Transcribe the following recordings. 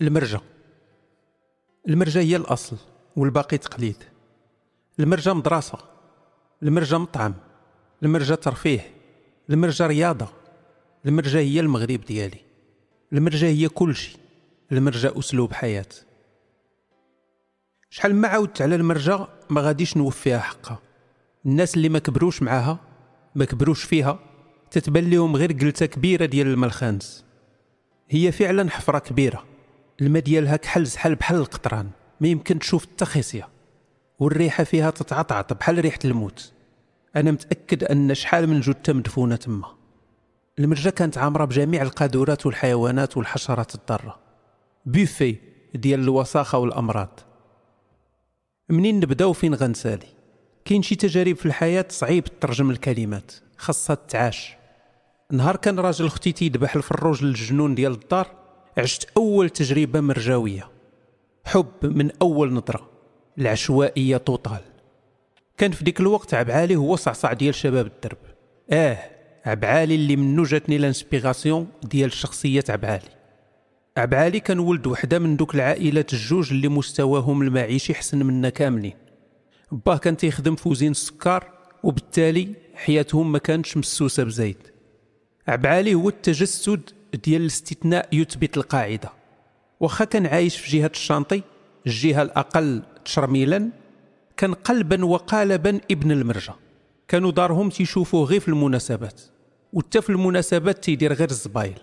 المرجة المرجة هي الأصل والباقي تقليد. المرجة مدرسة. المرجة مطعم. المرجة ترفيه. المرجة رياضة. المرجة هي المغرب ديالي. المرجة هي كل شيء. المرجة أسلوب حياة. شحال ما عاودت على المرجة ما غاديش نوفيها حقها. الناس اللي ما كبروش معاها ما كبروش فيها تتبان غير قلتة كبيرة ديال الماء الخانس هي فعلا حفرة كبيرة. الماء ديالها كحل زحل بحال القطران ما يمكن تشوف حتى خصية والريحة فيها تتعطعط بحال ريحة الموت. أنا متأكد أن شحال من جثة مدفونة تما. المرجة كانت عامرة بجميع القاذورات والحيوانات والحشرات الضارة. بوفي ديال الوساخة والأمراض. منين نبدا وفين غنسالي؟ كاين شي تجارب في الحياة صعيب تترجم الكلمات خاصها تعاش نهار كان راجل أختي تيذبح الفروج للجنون ديال الدار عشت أول تجربة مرجاويه حب من أول نظرة. العشوائية totale. كان في ديك الوقت عبعالي هو صعصع ديال شباب الدرب. آه عبعالي اللي منو جاتني l'inspiration ديال شخصية عبعالي. عبعالي كان ولد وحدة من دوك العائلات الجوج اللي مستواهم المعيشي حسن منا كاملين. باه كان تيخدم في وزين السكر وبالتالي حياتهم ما كانتش مسوسة بزيت عبعالي هو التجسد ديال الاستثناء يثبت القاعدة. واخا كان عايش في جهة ال chantier الجهة الأقل تشرميلا كان قلبا وقالبا ابن المرجه كانوا دارهم تيشوفوه غير في المناسبات وحتى في المناسبات تيدير غير الزبايل.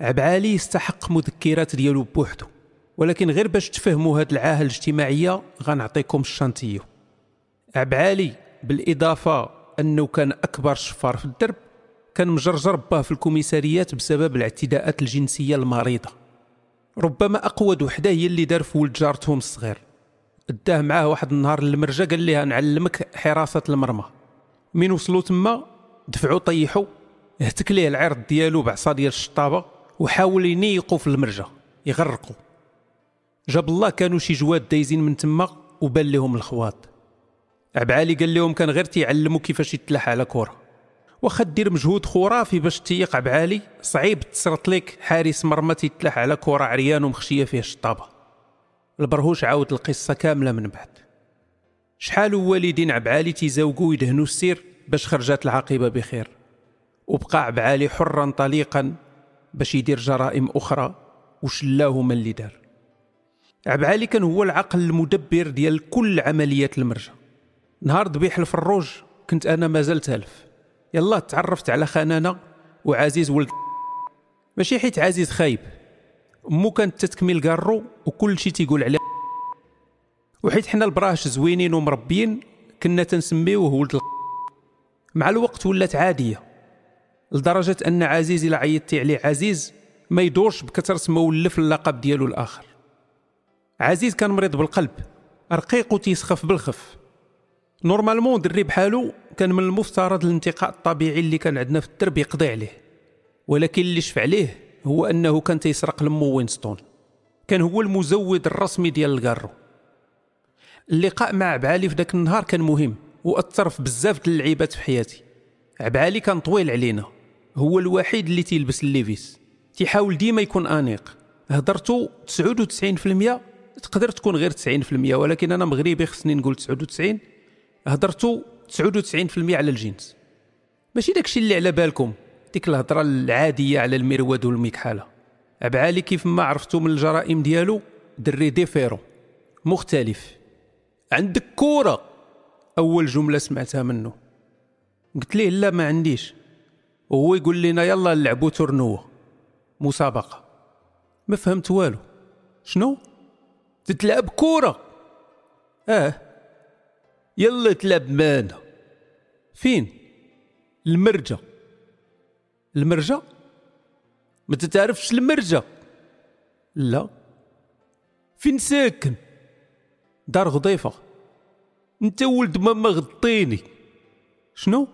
عبعالي يستحق مذكرات ديالو بوحدو ولكن غير باش تفهموا هاد العاهة الاجتماعية غنعطيكم ال échantillon. عبعالي بالإضافة أنه كان أكبر شفار في الدرب كان مجرجر باه في الكوميساريات بسبب الاعتداءات الجنسية المريضة. ربما اقوى وحده هي اللي دار في ولد جارتهم الصغير. داه معاه واحد النهار للمرجة قال لها نعلمك حراسة المرمى. من وصلوا تما دفعوا طيحوا اهتك ليه العرض ديالو بعصا ديال الشطابة وحاول ينيقوا في المرجة يغرقوا جاب الله كانوا شي جواد دايزين من تما وبان لهم الخواط. عبعالي قال لهم كان غير تيعلموا كيفاش يتلاح على كره واخا دير مجهود خرافي باش تيق عبعالي صعيب تسرط لك حارس مرمى تيتلاح على كره عريان ومخشية فيه الشطابه البرهوش عاود القصة كاملة من بعد. شحال والدين عبعالي تيزوقوا يدهنوا السير باش خرجت العاقبة بخير؟ وبقى عبعالي حرا طليقا باش يدير جرائم أخرى وشلاه من اللي دار. عبعالي كان هو العقل المدبر ديال كل عمليات المرجة نهار ذبيح الفروج كنت أنا مازال تالف يلا تعرفت على خنانه وعزيز ولد ماشي حيت عزيز خايب. مو كانت تتكمل كارو وكل شيء تيقول عليه وحيت حنا البراش زوينين ومربيين كنا تنسميوه ولد مع الوقت ولات عادية. لدرجة أن عزيز إلا عيطتي عليه عزيز ما يدورش بكثرة ما ولف اللقب ديالو الآخر. عزيز كان مريض بالقلب رقيق وتيسخف بالخف. normalement دري بحالو كان من المفترض الانتقاء الطبيعي اللي كان عندنا في الدرب يقضي عليه. ولكن اللي شفع ليه هو أنه كان تيسرق لمو Winston. كان هو المزود الرسمي ديال الكارو اللقاء مع عبعالي في ذاك النهار كان مهم وأثر في بزاف د اللعيبات في حياتي. عبعالي كان طويل علينا. هو الوحيد اللي تيلبس ال Levi's. تيحاول ديما يكون أنيق. هضرتو 99% تقدر تكون غير 90% ولكن أنا مغربي خصني نقول 99 هضرتو 99% على الجنس ماشي داكشي اللي على بالكم ديك الهضرة العادية على المرود والمكحاله عبعالي كيف ما عرفتو من الجرائم ديالو دري ديفيرو مختلف. عندك كورة أول جملة سمعتها منه قلت ليه لا ما عنديش. وهو يقول لنا يلا نلعبوا تورنوه. مسابقة. ما فهمت والو. شنو؟ تتلعب كورة. آه. يلا تلعب معانا. فين؟ المرجه المرجة ما تتعرفش المرجة لا. فين ساكن؟ دار غضيفة. انت ولد ماما غطيني. شنو؟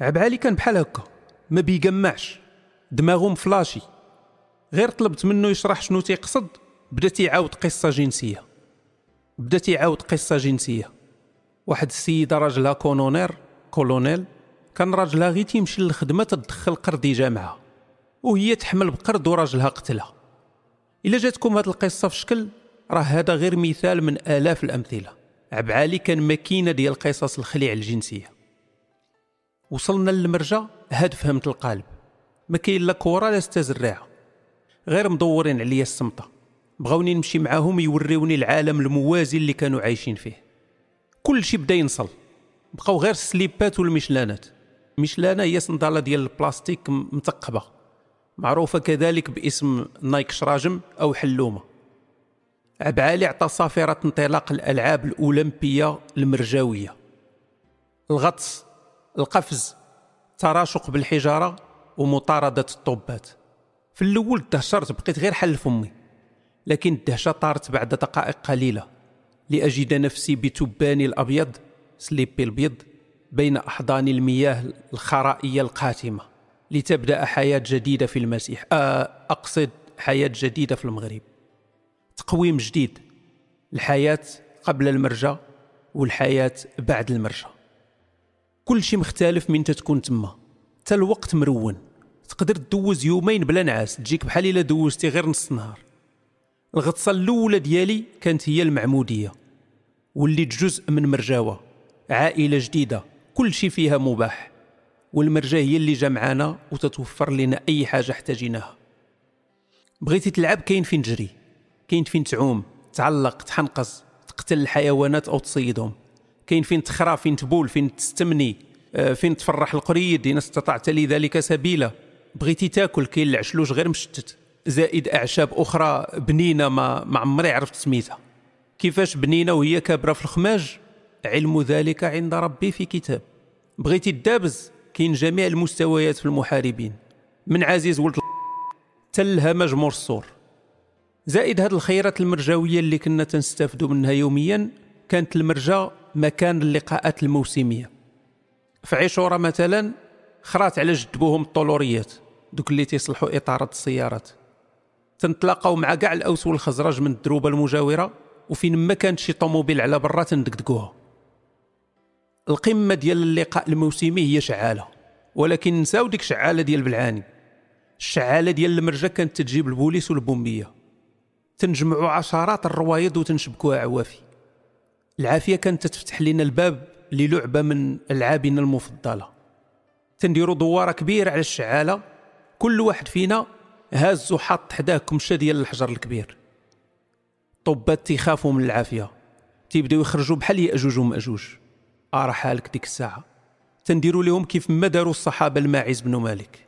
عبعالي كان بحال هكا. ما بيجمعش. دماغه مفلاشي غير طلبت منه يشرح شنو تيقصد. بدا تيعاود قصة جنسية. بدا تيعاود قصة جنسية. واحد السيدة راجلها كولونير كولونيل كان راجلها غير تيمشي للخدمة تدخل قرد جامعة وهي تحمل بقرد وراجلها قتلها. إلا جاتكم هذه القصة في شكل راه هذا غير مثال من آلاف الأمثلة. عبعالي كان ماكينة ديال قصص الخليع الجنسية. وصلنا للمرجة هاد فهمت القالب. ما كاين لا كورة لا استزرعة غير مدورين عليا السمطة. بغاوني نمشي معاهم يوريوني العالم الموازي اللي كانوا عايشين فيه. كل شيء بدا ينصل. بقاو غير السليبات والمشلانات. مشلانة هي صندالة ديال البلاستيك مثقبة معروفة كذلك باسم نايك شراجم أو حلومة. عبعالي عطى صافرة انطلاق الألعاب الأولمبية المرجاوية. الغطس القفز تراشق بالحجارة ومطاردة الطبات. في الأول دهشرت بقيت غير حل فمي. لكن الدهشة طارت بعد دقائق قليلة. لأجد نفسي بتباني الأبيض سليبي البيض بين أحضان المياه الخرائية القاتمة. لتبدأ حياة جديدة في المسيح. آه، أقصد حياة جديدة في المغرب. تقويم جديد. الحياة قبل المرجة والحياة بعد المرجة كل شيء مختلف من تتكون تما. حتى الوقت مرون تقدر تدوز يومين بلا نعاس. تجيك بحال إلا دوزتي غير نص نهار. الغطسة الأولى ديالي كانت هي المعمودية وليت جزء من مرجاوة عائلة جديدة كل شيء فيها مباح والمرجاه هي اللي جمعانا وتتوفر لنا أي حاجة احتاجيناها. بغيتي تلعب كاين فين تجري كاين فين تعوم تعلق تحنقز تقتل الحيوانات أو تصيدهم كاين فين تخرى فين تبول فين تستمني آه، فين تفرح القريد ان استطعت لذلك سبيلا. بغيتي تاكل كاين العشلوش غير مشتت. زائد اعشاب أخرى بنينة ما ما عمري عرفت سميتها. كيفاش بنينة وهي كابرة في الخماج؟ علم ذلك عند ربي في كتاب. بغيتي الدابز كاين جميع المستويات في المحاربين. من عزيز ولد تل الهمج مور السور زائد هاد الخيرات المرجاويه اللي كنا تنستافدوا منها يوميا كانت المرجا مكان اللقاءات الموسمية. في عاشوره مثلا خرات على جد بوهم الطولوريات دوك اللي تيصلحوا اطارات السيارات. تنتلاقاو مع كاع الأوس والخزرج من الدروبه المجاورة وفين ما كانت شي طوموبيل على برا تندقدقوها. القمة ديال اللقاء الموسمي هي شعالة ولكن نساو ديك شعالة ديال بلعاني الشعالة ديال المرجة كانت تجيب البوليس والبومبية. تنجمعوا عشرات الروايض وتنشبكوها عوافي العافية كانت تفتح لنا الباب للعبة من ألعابنا المفضلة. تنديروا دوارة كبيرة على الشعالة. كل واحد فينا هاز وحط حداه كمشه ديال الحجر الكبير. طبات تيخافوا من العافية. تيبداو يخرجوا بحال يأجوج ومأجوج. آرى حالك ديك الساعة. تنديروا لهم كيف ما داروا الصحابة الماعز بن مالك.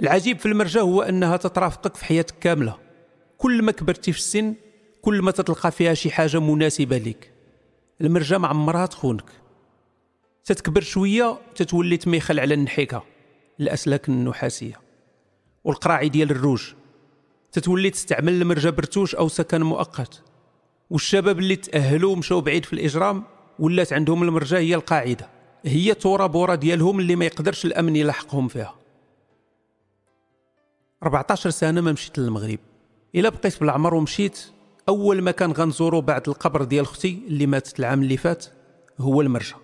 العجيب في المرجة هو أنها تترافقك في حياتك كاملة. كل ما كبرتي في السن كل ما تتلقى فيها شي حاجة مناسبة لك المرجة ما عمرها تخونك تتكبر شوية تتولي تميخل على النحيكة. الأسلاك النحاسية. والقراعي ديال الروج. تتولي تستعمل المرجة برتوش أو سكن مؤقت. والشباب اللي تأهلوا ومشاو بعيد في الإجرام ولات عندهم المرجة هي القاعدة. هي تورا بورا ديالهم اللي ما يقدرش الأمن يلحقهم فيها. 14 سنة ما مشيت للمغرب. إلا بقيت بالعمر ومشيت أول مكان غنزورو بعد القبر ديال أختي اللي ماتت العام اللي فات هو المرجة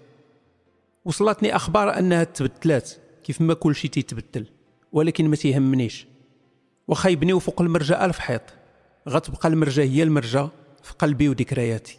وصلتني أخبار أنها تبدلات كيف ما كل شيء تيتبدل. ولكن ما تيهمنيش. واخا يبنيو فوق المرجة ألف حيط. غتبقى المرجة هي المرجة في قلبي وذكرياتي